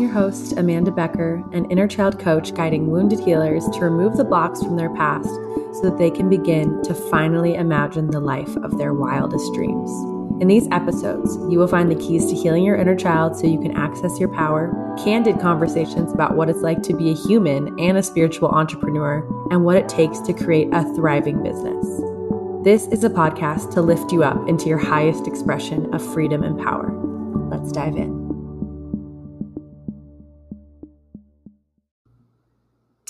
Your host, Amanda Becker, an inner child coach guiding wounded healers to remove the blocks from their past so that they can begin to finally imagine the life of their wildest dreams. In these episodes, you will find the keys to healing your inner child so you can access your power, candid conversations about what it's like to be a human and a spiritual entrepreneur, and what it takes to create a thriving business. This is a podcast to lift you up into your highest expression of freedom and power. Let's dive in.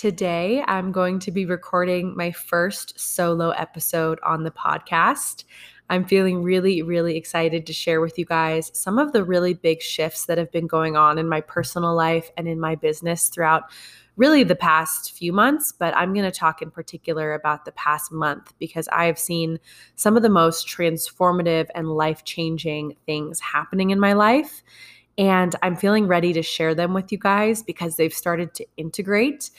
Today, I'm going to be recording my first solo episode on the podcast. I'm feeling really, really excited to share with you guys some of the really big shifts that have been going on in my personal life and in my business throughout really the past few months, but I'm going to talk in particular about the past month because I have seen some of the most transformative and life changing things happening in my life. And I'm feeling ready to share them with you guys because they've started to integrate.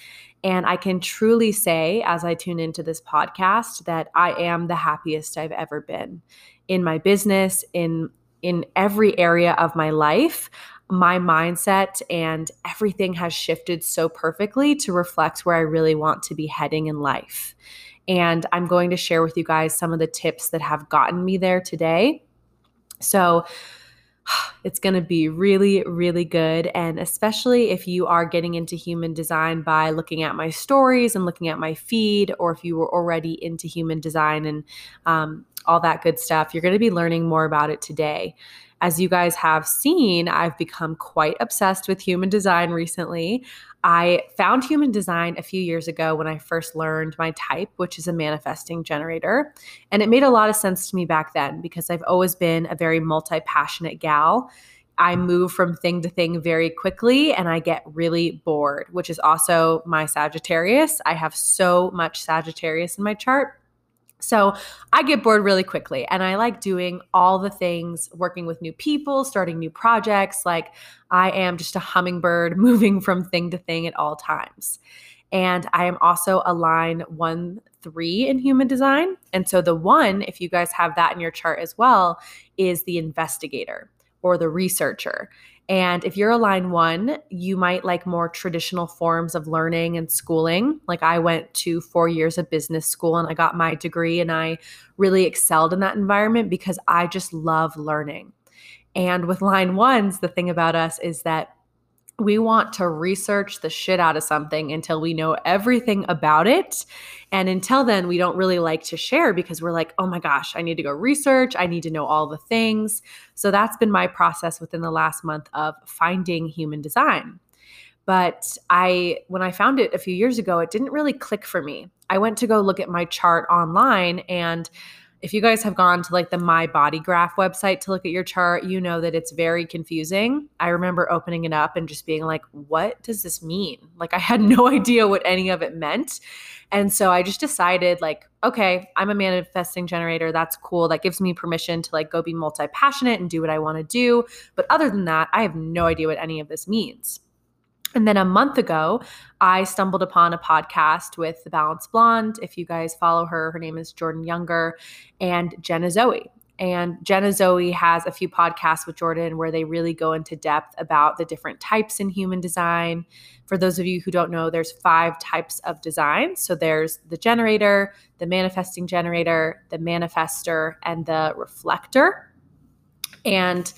And I can truly say, as I tune into this podcast, that I am the happiest I've ever been in my business, in in every area of my life. My mindset and everything has shifted so perfectly to reflect where I really want to be heading in life. And I'm going to share with you guys some of the tips that have gotten me there today. So, it's going to be really, really good. And especially if you are getting into human design by looking at my stories and looking at my feed, or if you were already into human design and um, all that good stuff, you're going to be learning more about it today. As you guys have seen, I've become quite obsessed with human design recently. I found human design a few years ago when I first learned my type, which is a manifesting generator. And it made a lot of sense to me back then because I've always been a very multi passionate gal. I move from thing to thing very quickly and I get really bored, which is also my Sagittarius. I have so much Sagittarius in my chart. So I get bored really quickly and I like doing all the things, working with new people, starting new projects. Like I am just a hummingbird moving from thing to thing at all times. And I am also a line one, three in human design. And so the one, if you guys have that in your chart as well, is the investigator or the researcher. And if you're a line one, you might like more traditional forms of learning and schooling. Like I went to four years of business school and I got my degree, and I really excelled in that environment because I just love learning. And with line ones, the thing about us is that we want to research the shit out of something until we know everything about it. And until then, we don't really like to share because we're like, oh my gosh, I need to go research. I need to know all the things. So that's been my process within the last month of finding human design. But I, when I found it a few years ago, it didn't really click for me. I went to go look at my chart online and if you guys have gone to like the My Body Graph website to look at your chart, you know that it's very confusing. I remember opening it up and just being like, what does this mean? Like, I had no idea what any of it meant. And so I just decided, like, okay, I'm a manifesting generator. That's cool. That gives me permission to like go be multi passionate and do what I want to do. But other than that, I have no idea what any of this means. And then a month ago, I stumbled upon a podcast with the Balanced Blonde. If you guys follow her, her name is Jordan Younger and Jenna Zoe. And Jenna Zoe has a few podcasts with Jordan where they really go into depth about the different types in human design. For those of you who don't know, there's five types of design. So there's the generator, the manifesting generator, the manifester, and the reflector. And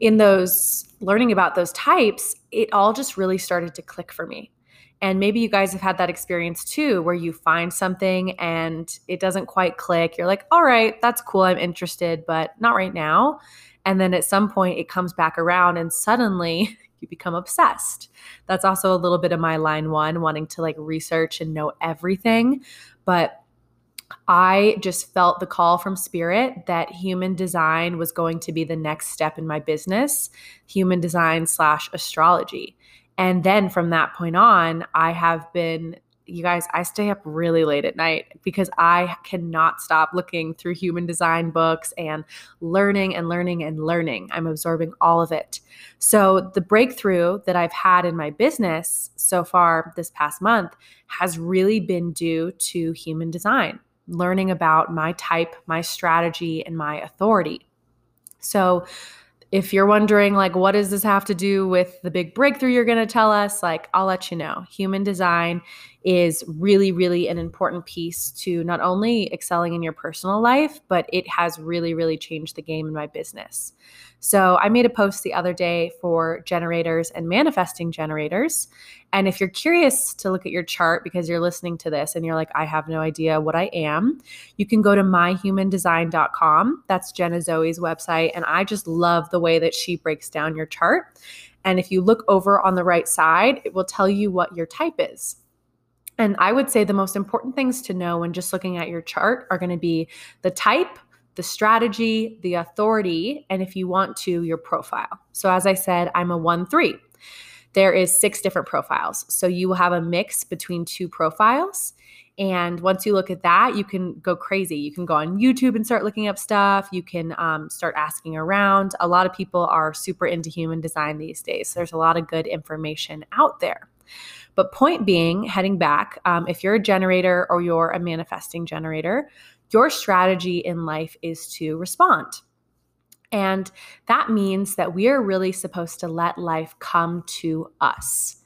in those learning about those types, it all just really started to click for me. And maybe you guys have had that experience too, where you find something and it doesn't quite click. You're like, all right, that's cool. I'm interested, but not right now. And then at some point it comes back around and suddenly you become obsessed. That's also a little bit of my line one, wanting to like research and know everything. But I just felt the call from spirit that human design was going to be the next step in my business, human design slash astrology. And then from that point on, I have been, you guys, I stay up really late at night because I cannot stop looking through human design books and learning and learning and learning. I'm absorbing all of it. So the breakthrough that I've had in my business so far this past month has really been due to human design learning about my type, my strategy, and my authority. So, if you're wondering like what does this have to do with the big breakthrough you're going to tell us like i'll let you know human design is really really an important piece to not only excelling in your personal life but it has really really changed the game in my business so i made a post the other day for generators and manifesting generators and if you're curious to look at your chart because you're listening to this and you're like, I have no idea what I am, you can go to myhumandesign.com. That's Jenna Zoe's website. And I just love the way that she breaks down your chart. And if you look over on the right side, it will tell you what your type is. And I would say the most important things to know when just looking at your chart are going to be the type, the strategy, the authority, and if you want to, your profile. So, as I said, I'm a 1 3 there is six different profiles. So you will have a mix between two profiles. And once you look at that, you can go crazy. You can go on YouTube and start looking up stuff. You can um, start asking around. A lot of people are super into human design these days. So there's a lot of good information out there. But point being, heading back, um, if you're a generator or you're a manifesting generator, your strategy in life is to respond. And that means that we are really supposed to let life come to us.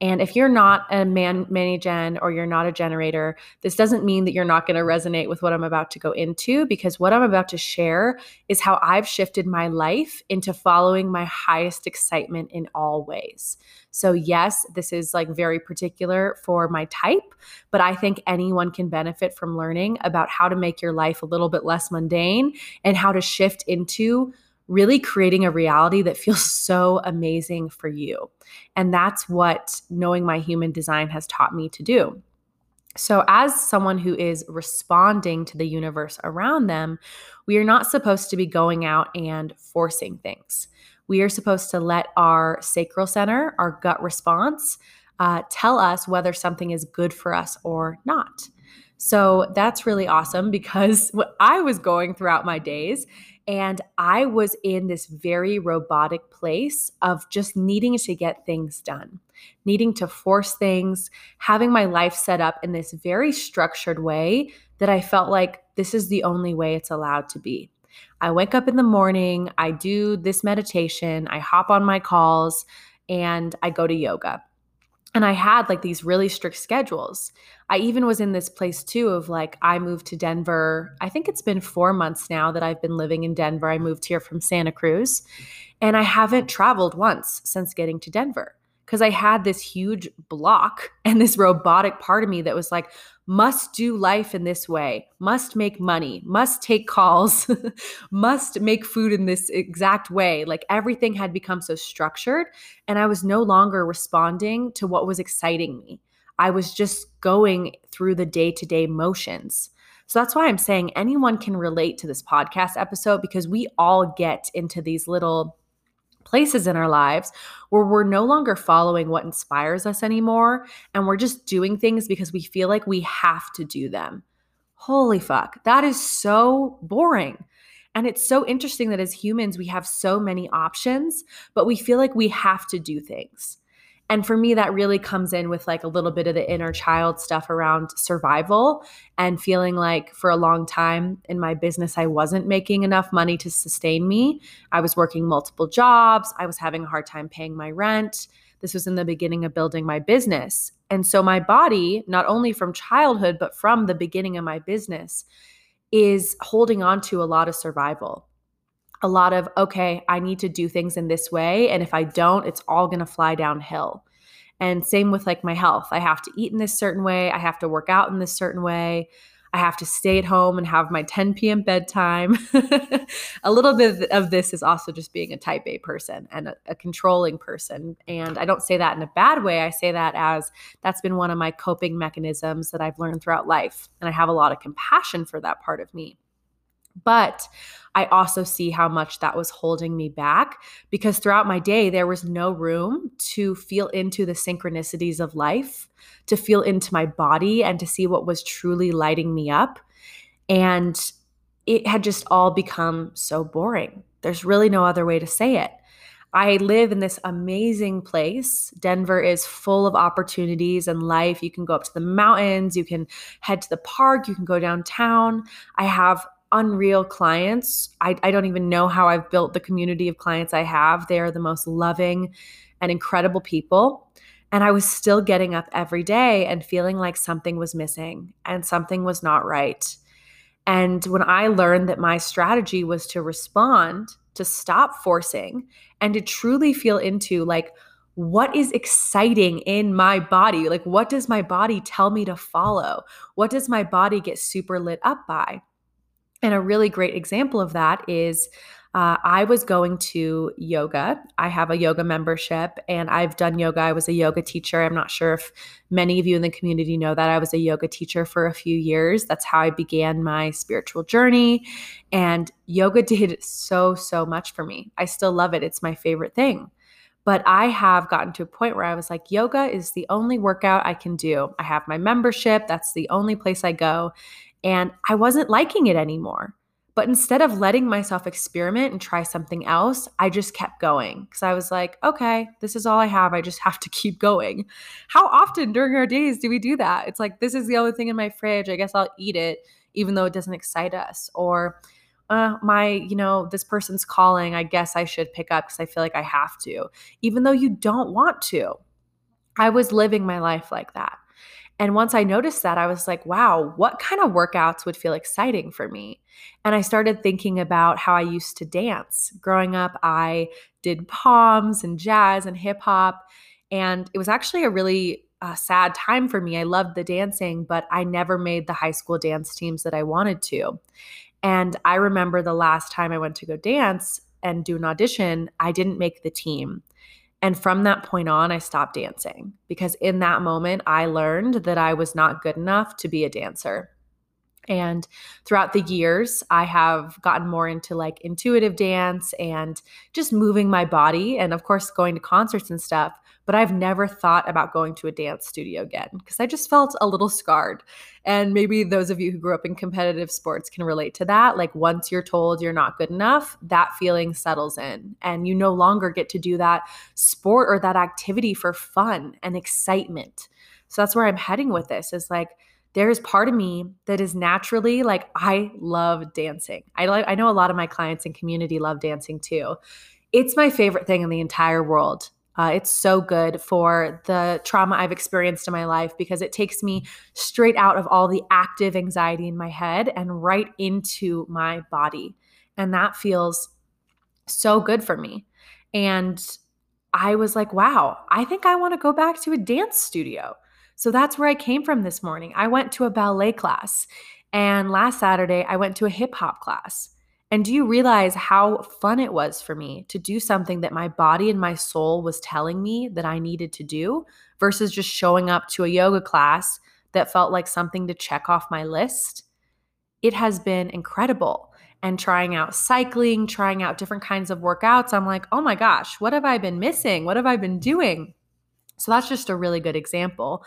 And if you're not a man mani gen or you're not a generator, this doesn't mean that you're not going to resonate with what I'm about to go into because what I'm about to share is how I've shifted my life into following my highest excitement in all ways. So yes, this is like very particular for my type, but I think anyone can benefit from learning about how to make your life a little bit less mundane and how to shift into really creating a reality that feels so amazing for you. And that's what knowing my human design has taught me to do. So, as someone who is responding to the universe around them, we are not supposed to be going out and forcing things. We are supposed to let our sacral center, our gut response, uh, tell us whether something is good for us or not. So that's really awesome because what I was going throughout my days and I was in this very robotic place of just needing to get things done, needing to force things, having my life set up in this very structured way that I felt like this is the only way it's allowed to be. I wake up in the morning, I do this meditation, I hop on my calls, and I go to yoga. And I had like these really strict schedules. I even was in this place too of like, I moved to Denver. I think it's been four months now that I've been living in Denver. I moved here from Santa Cruz and I haven't traveled once since getting to Denver because I had this huge block and this robotic part of me that was like, must do life in this way, must make money, must take calls, must make food in this exact way. Like everything had become so structured, and I was no longer responding to what was exciting me. I was just going through the day to day motions. So that's why I'm saying anyone can relate to this podcast episode because we all get into these little places in our lives where we're no longer following what inspires us anymore and we're just doing things because we feel like we have to do them. Holy fuck, that is so boring. And it's so interesting that as humans, we have so many options, but we feel like we have to do things. And for me, that really comes in with like a little bit of the inner child stuff around survival and feeling like for a long time in my business, I wasn't making enough money to sustain me. I was working multiple jobs, I was having a hard time paying my rent. This was in the beginning of building my business. And so my body, not only from childhood, but from the beginning of my business, is holding on to a lot of survival a lot of, okay, I need to do things in this way. And if I don't, it's all going to fly downhill. And same with like my health. I have to eat in this certain way. I have to work out in this certain way. I have to stay at home and have my 10 p.m. bedtime. a little bit of this is also just being a type A person and a, a, controlling person. And I don't say that in a bad way. I say that as that's been one of my coping mechanisms that I've learned throughout life. And I have a lot of compassion for that part of me. But I also see how much that was holding me back because throughout my day, there was no room to feel into the synchronicities of life, to feel into my body, and to see what was truly lighting me up. And it had just all become so boring. There's really no other way to say it. I live in this amazing place. Denver is full of opportunities and life. You can go up to the mountains, you can head to the park, you can go downtown. I have unreal clients. I, I don't even know how I've built the community of clients I have. They are the most loving and incredible people. And I was still getting up every day and feeling like something was missing and something was not right. And when I learned that my strategy was to respond, to stop forcing, and to truly feel into like, what is exciting in my body? Like, what does my body tell me to follow? What does my body get super lit up by? And a really great example of that is uh, I was going to yoga. I have a yoga membership and I've done yoga. I was a yoga teacher. I'm not sure if many of you in the community know that I was a yoga teacher for a few years. That's how I began my spiritual journey. And yoga did so, so much for me. I still love it. It's my favorite thing. But I have gotten to a point where I was like, yoga is the only workout I can do. I have my membership, that's the only place I go. And I wasn't liking it anymore. But instead of letting myself experiment and try something else, I just kept going because I was like, okay, this is all I have. I just have to keep going. How often during our days do we do that? It's like, this is the only thing in my fridge. I guess I'll eat it, even though it doesn't excite us. Or, uh, my, you know, this person's calling. I guess I should pick up because I feel like I have to, even though you don't want to. I was living my life like that. And once I noticed that, I was like, wow, what kind of workouts would feel exciting for me? And I started thinking about how I used to dance. Growing up, I did poms and jazz and hip hop. And it was actually a really uh, sad time for me. I loved the dancing, but I never made the high school dance teams that I wanted to. And I remember the last time I went to go dance and do an audition, I didn't make the team. And from that point on, I stopped dancing because in that moment, I learned that I was not good enough to be a dancer. And throughout the years, I have gotten more into like intuitive dance and just moving my body, and of course, going to concerts and stuff but I've never thought about going to a dance studio again because I just felt a little scarred. And maybe those of you who grew up in competitive sports can relate to that. Like once you're told you're not good enough, that feeling settles in, and you no longer get to do that sport or that activity for fun and excitement. So that's where I'm heading with this is like, there's part of me that is naturally like I love dancing. I like I know a lot of my clients and community love dancing too. It's my favorite thing in the entire world. Uh, it's so good for the trauma I've experienced in my life because it takes me straight out of all the active anxiety in my head and right into my body. And that feels so good for me. And I was like, wow, I think I want to go back to a dance studio. So that's where I came from this morning. I went to a ballet class. And last Saturday, I went to a hip hop class. And do you realize how fun it was for me to do something that my body and my soul was telling me that I needed to do versus just showing up to a yoga class that felt like something to check off my list? It has been incredible. And trying out cycling, trying out different kinds of workouts, I'm like, oh my gosh, what have I been missing? What have I been doing? So that's just a really good example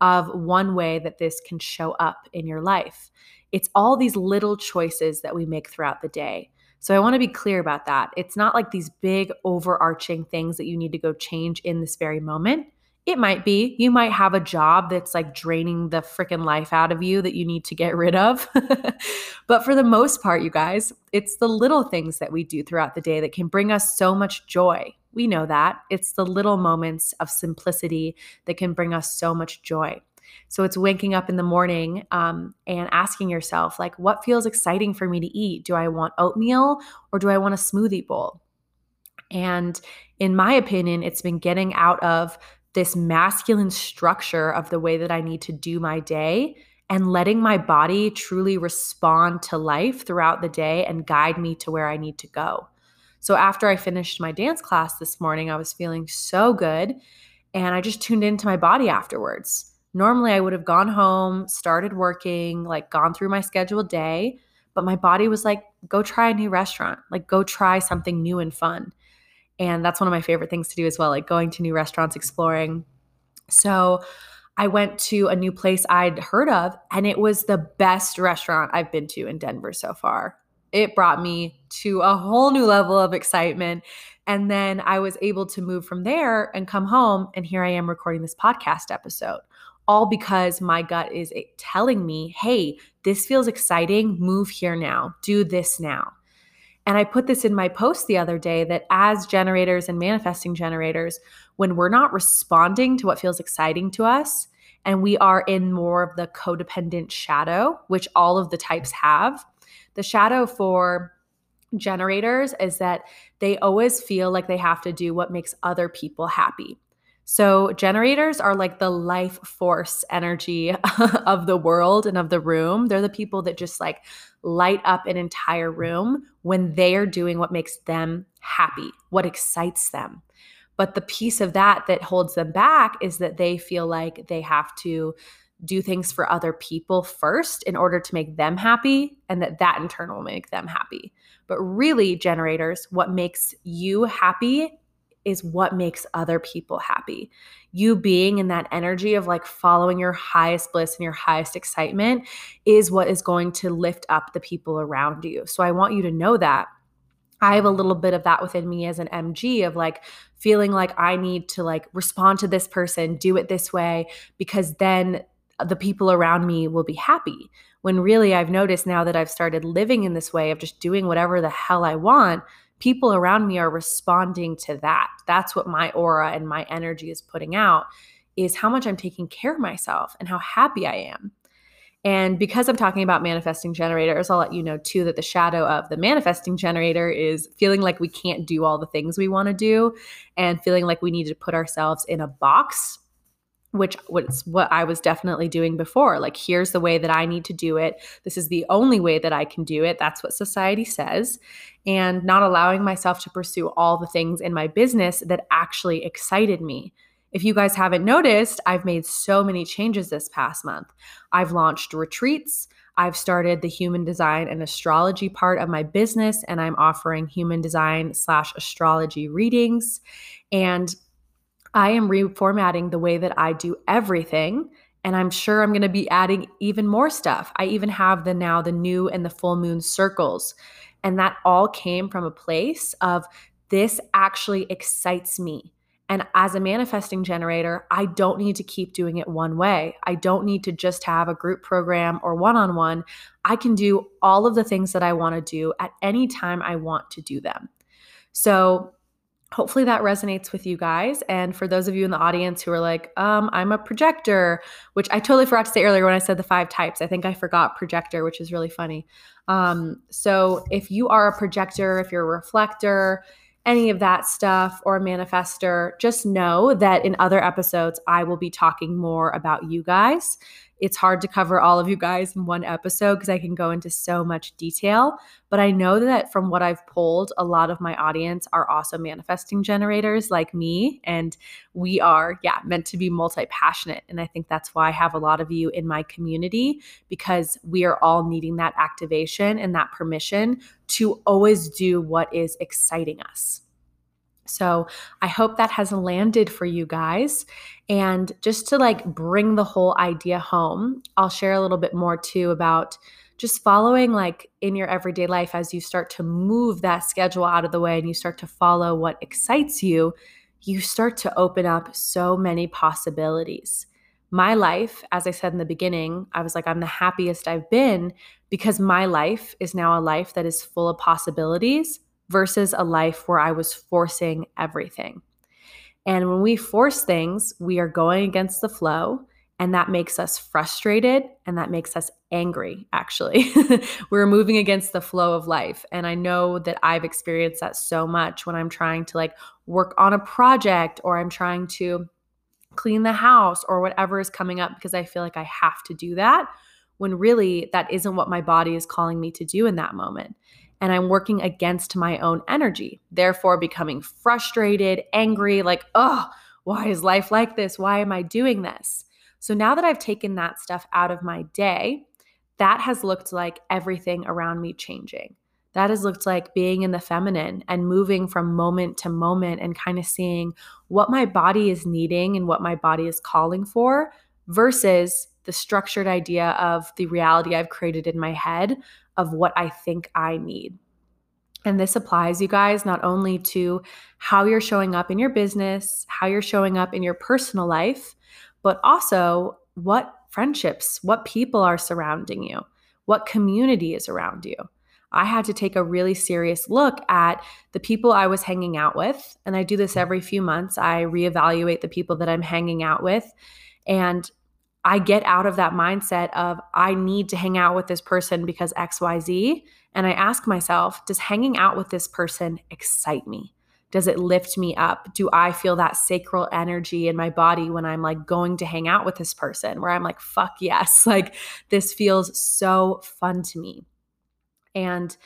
of one way that this can show up in your life. It's all these little choices that we make throughout the day. So I want to be clear about that. It's not like these big overarching things that you need to go change in this very moment. It might be. You might have a job that's like draining the freaking life out of you that you need to get rid of. but for the most part, you guys, it's the little things that we do throughout the day that can bring us so much joy. We know that. It's the little moments of simplicity that can bring us so much joy. So it's waking up in the morning um, and asking yourself, like, what feels exciting for me to eat? Do I want oatmeal or do I want a smoothie bowl? And in my opinion, it's been getting out of this masculine structure of the way that I need to do my day and letting my body truly respond to life throughout the day and guide me to where I need to go. So after I finished my dance class this morning, I was feeling so good and I just tuned into my body afterwards. Normally, I would have gone home, started working, like gone through my scheduled day, but my body was like, go try a new restaurant, like go try something new and fun. And that's one of my favorite things to do as well, like going to new restaurants, exploring. So I went to a new place I'd heard of, and it was the best restaurant I've been to in Denver so far. It brought me to a whole new level of excitement. And then I was able to move from there and come home. And here I am recording this podcast episode all because my gut is eh, telling me, hey, this feels exciting. Move here now. Do this now. And I put this in my post the other day that as generators and manifesting generators, when we're not responding to what feels exciting to us, and we are in more of the codependent shadow, which all of the types have, the shadow for generators is that they always feel like they have to do what makes other people happy. So, generators are like the life force energy of the world and of the room. They're the people that just like light up an entire room when they are doing what makes them happy, what excites them. But the piece of that that holds them back is that they feel like they have to do things for other people first in order to make them happy and that that in turn will make them happy. But really generators, what makes you happy is what makes other people happy. You being in that energy of like following your highest bliss and your highest excitement is what is going to lift up the people around you. So I want you to know that. I have a little bit of that within me as an MG of like feeling like I need to like respond to this person, do it this way, because then the people around me will be happy. When really I've noticed now that I've started living in this way of just doing whatever the hell I want, people around me are responding to that. That's what my aura and my energy is putting out is how much I'm taking care of myself and how happy I am. And because I'm talking about manifesting generators, I'll let you know too that the shadow of the manifesting generator is feeling like we can't do all the things we want to do and feeling like we need to put ourselves in a box which was what I was definitely doing before. Like, here's the way that I need to do it. This is the only way that I can do it. That's what society says. And not allowing myself to pursue all the things in my business that actually excited me. If you guys haven't noticed, I've made so many changes this past month. I've launched retreats. I've started the human design and astrology part of my business, and I'm offering human design slash astrology readings. And I am reformatting the way that I do everything. And I'm sure I'm going to be adding even more stuff. I even have the now the new and the full moon circles. And that all came from a place of this actually excites me. And as a manifesting generator, I don't need to keep doing it one way. I don't need to just have a group program or one on one. I can do all of the things that I want to do at any time I want to do them. So hopefully that resonates with you guys. And for those of you in the audience who are like, um, I'm a projector, which I totally forgot to say earlier when I said the five types. I think I forgot projector, which is really funny. Um, so if you are a projector, if you're a reflector, any of that stuff or a manifester, just know that in other episodes, I will be talking more about you guys it's hard to cover all of you guys in one episode because I can go into so much detail. But I know that from what I've pulled, a lot of my audience are also manifesting generators like me. And we are, yeah, meant to be multi passionate. And I think that's why I have a lot of you in my community because we are all needing that activation and that permission to always do what is exciting us. So I hope that has landed for you guys. And just to like bring the whole idea home, I'll share a little bit more too about just following like in your everyday life as you start to move that schedule out of the way and you start to follow what excites you, you start to open up so many possibilities. My life, as I said in the beginning, I was like, I'm the happiest I've been because my life is now a life that is full of possibilities versus a life where I was forcing everything. And when we force things, we are going against the flow. And that makes us frustrated and that makes us angry, actually. We're moving against the flow of life. And I know that I've experienced that so much when I'm trying to like work on a project or I'm trying to clean the house or whatever is coming up because I feel like I have to do that when really that isn't what my body is calling me to do in that moment and I'm working against my own energy, therefore becoming frustrated, angry, like, oh, why is life like this? Why am I doing this? So now that I've taken that stuff out of my day, that has looked like everything around me changing. That has looked like being in the feminine and moving from moment to moment and kind of seeing what my body is needing and what my body is calling for versus the structured idea of the reality I've created in my head of what I think I need. And this applies, you guys, not only to how you're showing up in your business, how you're showing up in your personal life, but also what friendships, what people are surrounding you, what community is around you. I had to take a really serious look at the people I was hanging out with. And I do this every few months. I reevaluate the people that I'm hanging out with. And I get out of that mindset of I need to hang out with this person because XYZ. And I ask myself, does hanging out with this person excite me? Does it lift me up? Do I feel that sacral energy in my body when I'm like going to hang out with this person where I'm like, fuck yes, like this feels so fun to me. And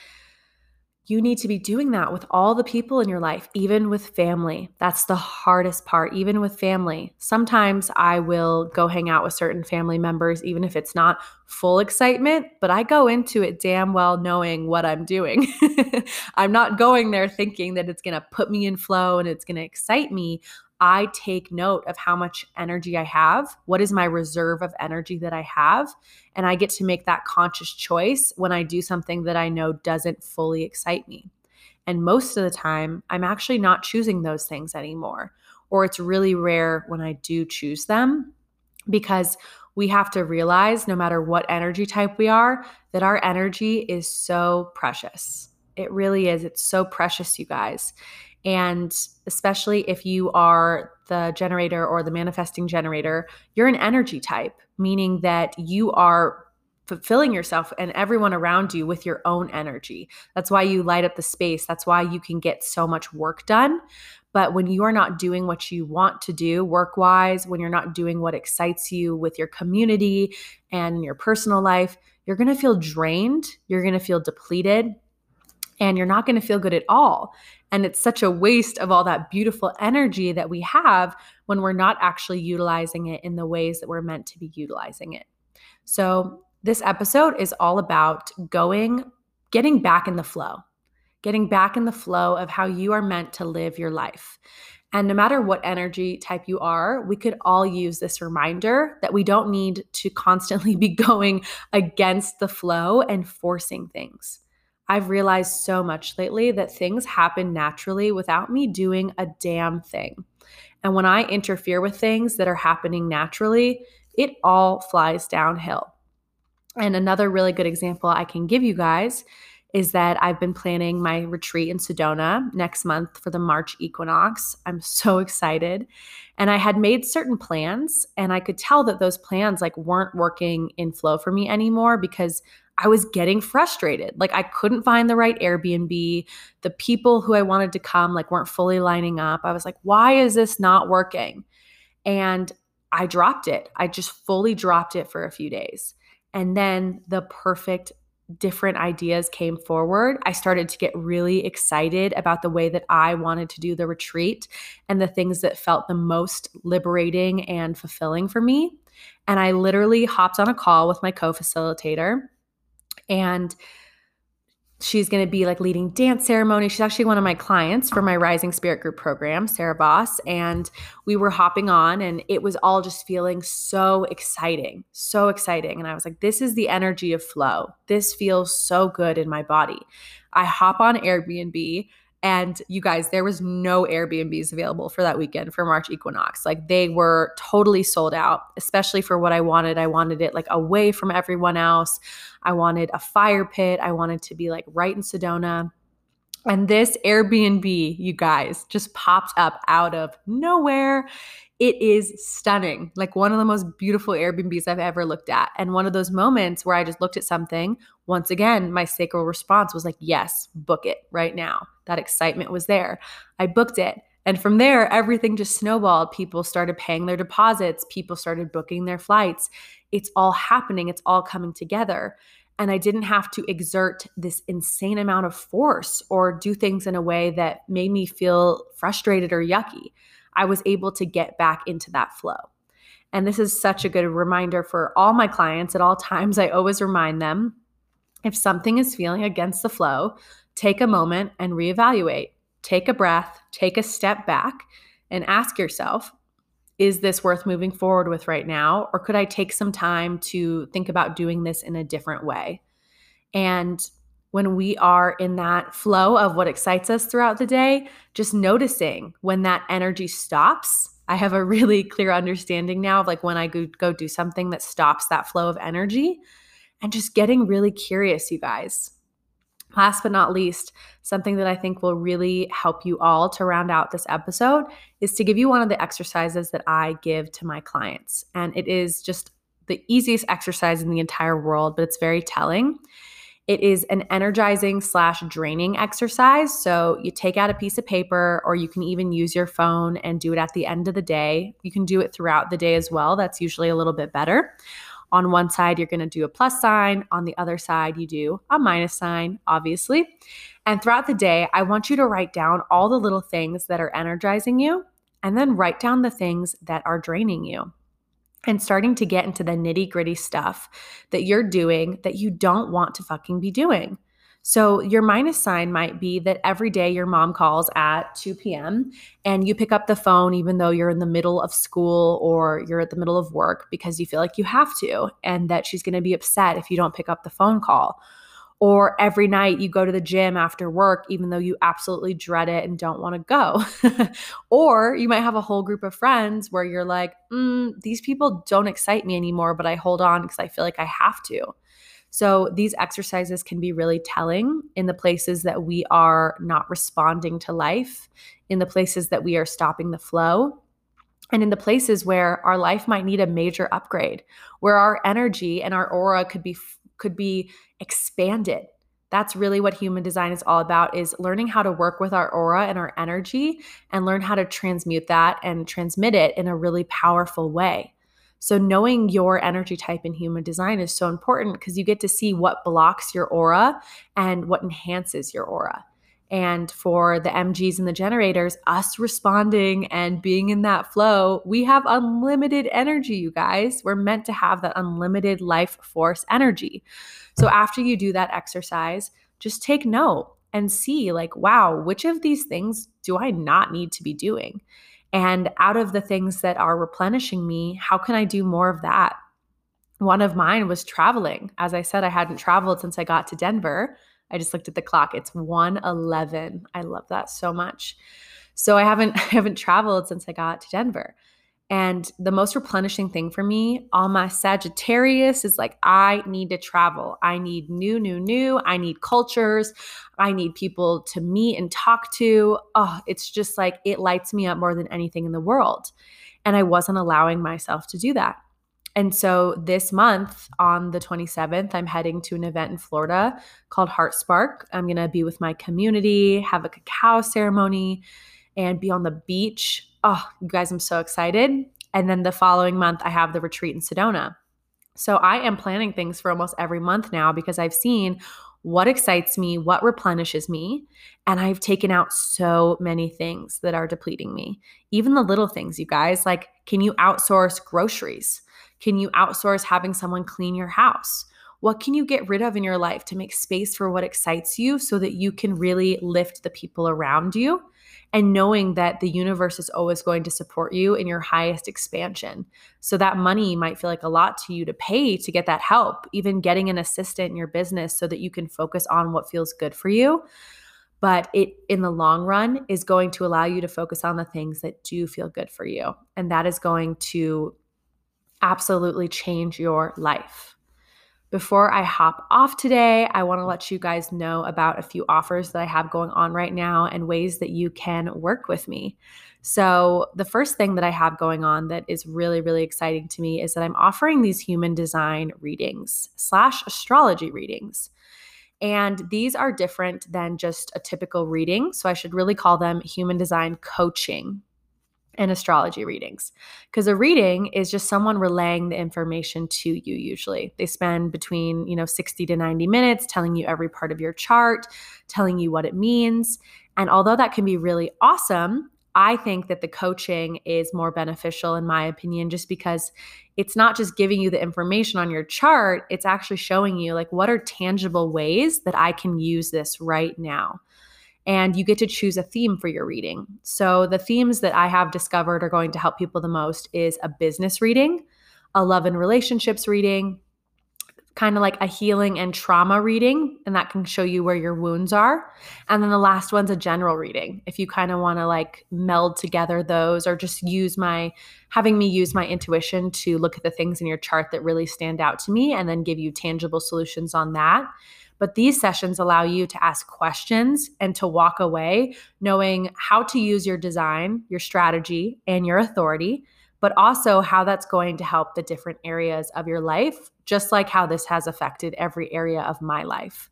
you need to be doing that with all the people in your life, even with family. That's the hardest part, even with family. Sometimes I will go hang out with certain family members, even if it's not full excitement, but I go into it damn well knowing what I'm doing. I'm not going there thinking that it's going to put me in flow and it's going to excite me. I take note of how much energy I have, what is my reserve of energy that I have, and I get to make that conscious choice when I do something that I know doesn't fully excite me. And most of the time, I'm actually not choosing those things anymore, or it's really rare when I do choose them because we have to realize no matter what energy type we are, that our energy is so precious. It really is. It's so precious, you guys. And especially if you are the generator or the manifesting generator, you're an energy type, meaning that you are fulfilling yourself and everyone around you with your own energy. That's why you light up the space. That's why you can get so much work done. But when you are not doing what you want to do work wise, when you're not doing what excites you with your community and your personal life, you're going to feel drained. You're going to feel depleted and you're not going to feel good at all. And it's such a waste of all that beautiful energy that we have when we're not actually utilizing it in the ways that we're meant to be utilizing it. So, this episode is all about going, getting back in the flow, getting back in the flow of how you are meant to live your life. And no matter what energy type you are, we could all use this reminder that we don't need to constantly be going against the flow and forcing things. I've realized so much lately that things happen naturally without me doing a damn thing. And when I interfere with things that are happening naturally, it all flies downhill. And another really good example I can give you guys is that I've been planning my retreat in Sedona next month for the March equinox. I'm so excited. And I had made certain plans and I could tell that those plans like weren't working in flow for me anymore because I was getting frustrated. Like I couldn't find the right Airbnb. The people who I wanted to come like weren't fully lining up. I was like, why is this not working? And I dropped it. I just fully dropped it for a few days. And then the perfect different ideas came forward, I started to get really excited about the way that I wanted to do the retreat and the things that felt the most liberating and fulfilling for me. And I literally hopped on a call with my co facilitator and she's going to be like leading dance ceremony. She's actually one of my clients for my Rising Spirit Group program, Sarah Boss. And we were hopping on, and it was all just feeling so exciting, so exciting. And I was like, this is the energy of flow. This feels so good in my body. I hop on Airbnb. And you guys, there was no Airbnbs available for that weekend for March equinox. Like they were totally sold out, especially for what I wanted. I wanted it like away from everyone else. I wanted a fire pit. I wanted to be like right in Sedona. And this Airbnb, you guys, just popped up out of nowhere. It is stunning, like one of the most beautiful Airbnbs I've ever looked at. And one of those moments where I just looked at something, once again, my sacral response was like, yes, book it right now. That excitement was there. I booked it. And from there, everything just snowballed. People started paying their deposits, people started booking their flights. It's all happening, it's all coming together. And I didn't have to exert this insane amount of force or do things in a way that made me feel frustrated or yucky. I was able to get back into that flow. And this is such a good reminder for all my clients at all times. I always remind them if something is feeling against the flow, take a moment and reevaluate. Take a breath, take a step back, and ask yourself is this worth moving forward with right now? Or could I take some time to think about doing this in a different way? And when we are in that flow of what excites us throughout the day, just noticing when that energy stops. I have a really clear understanding now of like when I go, go do something that stops that flow of energy and just getting really curious, you guys. Last but not least, something that I think will really help you all to round out this episode is to give you one of the exercises that I give to my clients. And it is just the easiest exercise in the entire world, but it's very telling. It is an energizing slash draining exercise. So you take out a piece of paper, or you can even use your phone and do it at the end of the day. You can do it throughout the day as well. That's usually a little bit better. On one side, you're going to do a plus sign. On the other side, you do a minus sign, obviously. And throughout the day, I want you to write down all the little things that are energizing you and then write down the things that are draining you. And starting to get into the nitty gritty stuff that you're doing that you don't want to fucking be doing. So, your minus sign might be that every day your mom calls at 2 p.m. and you pick up the phone, even though you're in the middle of school or you're at the middle of work because you feel like you have to, and that she's gonna be upset if you don't pick up the phone call. Or every night you go to the gym after work, even though you absolutely dread it and don't wanna go. or you might have a whole group of friends where you're like, mm, these people don't excite me anymore, but I hold on because I feel like I have to. So these exercises can be really telling in the places that we are not responding to life, in the places that we are stopping the flow, and in the places where our life might need a major upgrade, where our energy and our aura could be could be expanded. That's really what human design is all about is learning how to work with our aura and our energy and learn how to transmute that and transmit it in a really powerful way. So, knowing your energy type in human design is so important because you get to see what blocks your aura and what enhances your aura. And for the MGs and the generators, us responding and being in that flow, we have unlimited energy, you guys. We're meant to have that unlimited life force energy. So, after you do that exercise, just take note and see, like, wow, which of these things do I not need to be doing? And out of the things that are replenishing me, how can I do more of that? One of mine was traveling. As I said, I hadn't traveled since I got to Denver. I just looked at the clock. It's 1:11. I love that so much. So I haven't I haven't traveled since I got to Denver. And the most replenishing thing for me on my Sagittarius is like, I need to travel. I need new, new, new. I need cultures. I need people to meet and talk to. Oh, it's just like it lights me up more than anything in the world. And I wasn't allowing myself to do that. And so this month on the 27th, I'm heading to an event in Florida called Heart Spark. I'm going to be with my community, have a cacao ceremony, and be on the beach oh, you guys, I'm so excited. And then the following month, I have the retreat in Sedona. So I am planning things for almost every month now because I've seen what excites me, what replenishes me. And I've taken out so many things that are depleting me. Even the little things, you guys, like can you outsource groceries? Can you outsource having someone clean your house? What can you get rid of in your life to make space for what excites you so that you can really lift the people around you? And knowing that the universe is always going to support you in your highest expansion. So that money might feel like a lot to you to pay to get that help, even getting an assistant in your business so that you can focus on what feels good for you. But it in the long run is going to allow you to focus on the things that do feel good for you. And that is going to absolutely change your life. Before I hop off today, I want to let you guys know about a few offers that I have going on right now and ways that you can work with me. So, the first thing that I have going on that is really, really exciting to me is that I'm offering these human design readings slash astrology readings. And these are different than just a typical reading. So, I should really call them human design coaching and astrology readings because a reading is just someone relaying the information to you usually. They spend between you know 60 to 90 minutes telling you every part of your chart telling you what it means and although that can be really awesome i think that the coaching is more beneficial in my opinion just because it's not just giving you the information on your chart it's actually showing you like what are tangible ways that i can use this right now and you get to choose a theme for your reading. So, the themes that I have discovered are going to help people the most is a business reading, a love and relationships reading, kind of like a healing and trauma reading, and that can show you where your wounds are. And then the last one's a general reading. If you kind of want to like meld together those or just use my having me use my intuition to look at the things in your chart that really stand out to me and then give you tangible solutions on that. But these sessions allow you to ask questions and to walk away knowing how to use your design, your strategy, and your authority but also how that's going to help the different areas of your life, just like how this has affected every area of my life.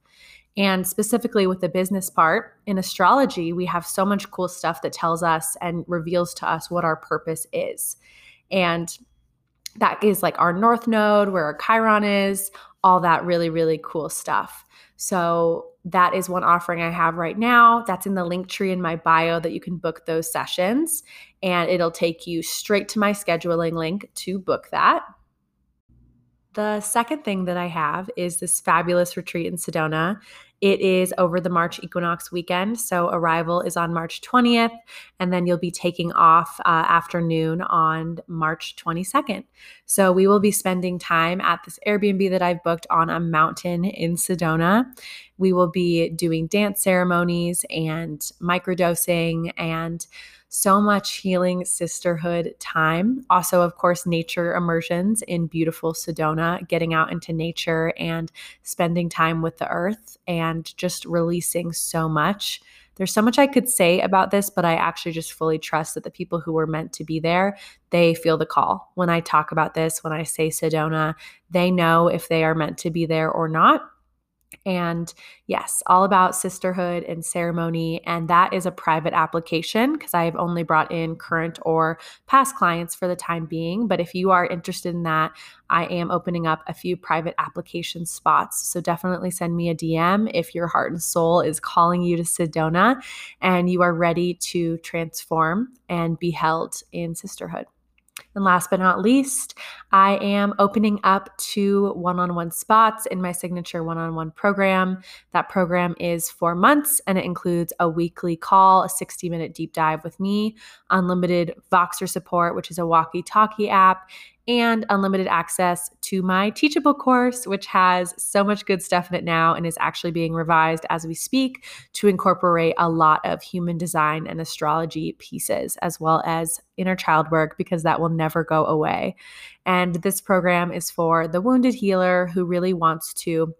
And specifically with the business part, in astrology, we have so much cool stuff that tells us and reveals to us what our purpose is. And that is like our north node, where our Chiron is, all that really, really cool stuff. So that is one offering I have right now. That's in the link tree in my bio that you can book those sessions. And it'll take you straight to my scheduling link to book that. The second thing that I have is this fabulous retreat in Sedona. It is over the March equinox weekend. So arrival is on March 20th, and then you'll be taking off uh, afternoon on March 22nd. So we will be spending time at this Airbnb that I've booked on a mountain in Sedona. We will be doing dance ceremonies and microdosing and so much healing sisterhood time. Also, of course, nature immersions in beautiful Sedona, getting out into nature and spending time with the earth and just releasing so much. There's so much I could say about this, but I actually just fully trust that the people who were meant to be there, they feel the call. When I talk about this, when I say Sedona, they know if they are meant to be there or not. And yes, all about sisterhood and ceremony. And that is a private application because I have only brought in current or past clients for the time being. But if you are interested in that, I am opening up a few private application spots. So definitely send me a DM if your heart and soul is calling you to Sedona and you are ready to transform and be held in sisterhood. And last but not least, I am opening up two one on one spots in my signature one on one program. That program is four months and it includes a weekly call, a 60 minute deep dive with me, unlimited Voxer support, which is a walkie talkie app, and unlimited access to my Teachable course, which has so much good stuff in it now and is actually being revised as we speak to incorporate a lot of human design and astrology pieces, as well as inner child work, because that will never go away. And this program is for the wounded healer who really wants to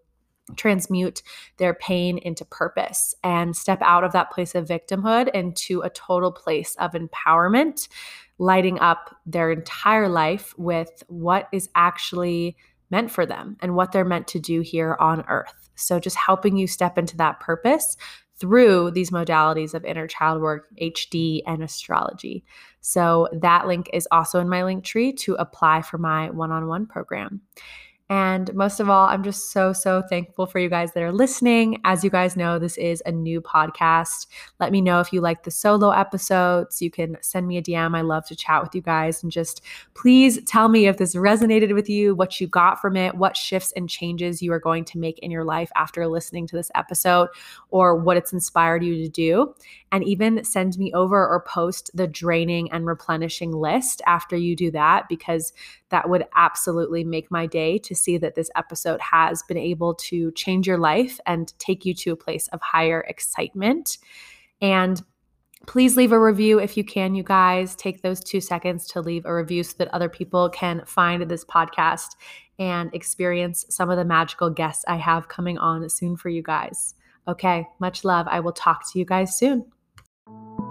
transmute their pain into purpose and step out of that place of victimhood into a total place of empowerment lighting up their entire life with what is actually meant for them and what they're meant to do here on earth. So, just helping you step into that purpose through these modalities of inner child work, HD, and astrology. So, that link is also in my link tree to apply for my one on one program. And most of all, I'm just so, so thankful for you guys that are listening. As you guys know, this is a new podcast. Let me know if you like the solo episodes. You can send me a DM. I love to chat with you guys and just please tell me if this resonated with you, what you got from it, what shifts and changes you are going to make in your life after listening to this episode, or what it's inspired you to do. And even send me over or post the draining and replenishing list after you do that, because that would absolutely make my day to see that this episode has been able to change your life and take you to a place of higher excitement. And please leave a review if you can, you guys. Take those two seconds to leave a review so that other people can find this podcast and experience some of the magical guests I have coming on soon for you guys. Okay, much love. I will talk to you guys soon you